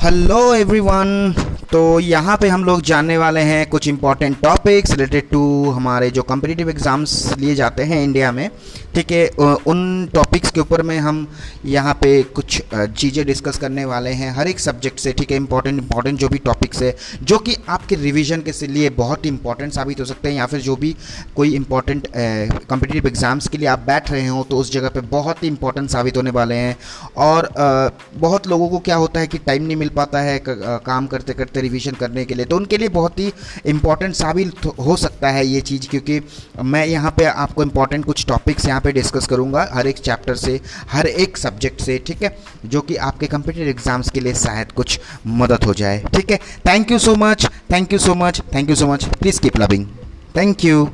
hello everyone. तो यहाँ पे हम लोग जानने वाले हैं कुछ इंपॉर्टेंट टॉपिक्स रिलेटेड टू हमारे जो कम्पिटिटिव एग्ज़ाम्स लिए जाते हैं इंडिया में। ठीक है उन टॉपिक्स के ऊपर में हम यहाँ पे कुछ चीज़ें डिस्कस करने वाले हैं हर एक सब्जेक्ट से। ठीक है इंपॉर्टेंट इंपॉर्टेंट जो भी टॉपिक्स है, जो कि आपके रिविजन के लिए बहुत इंपॉर्टेंट साबित हो सकते हैं या फिर जो भी कोई इंपॉर्टेंट कम्पिटिटिव एग्ज़ाम्स के लिए आप बैठ रहे हो तो उस जगह पर बहुत ही इंपॉर्टेंट साबित होने वाले हैं। और बहुत लोगों को क्या होता है कि टाइम नहीं मिल पाता है काम करते करते रिविज़न करने के लिए। तो उनके लिए बहुत ही इंपॉर्टेंट साबित हो सकता है ये चीज़, क्योंकि मैं यहाँ पे आपको इंपॉर्टेंट कुछ टॉपिक्स यहाँ पे डिस्कस करूँगा, हर एक चैप्टर से, हर एक सब्जेक्ट से, ठीक है? जो कि आपके कंपिटेटिव एग्ज़ाम्स के लिए शायद कुछ मदद हो जाए, ठीक है? Thank you so much thank you so much thank you so much please keep loving thank you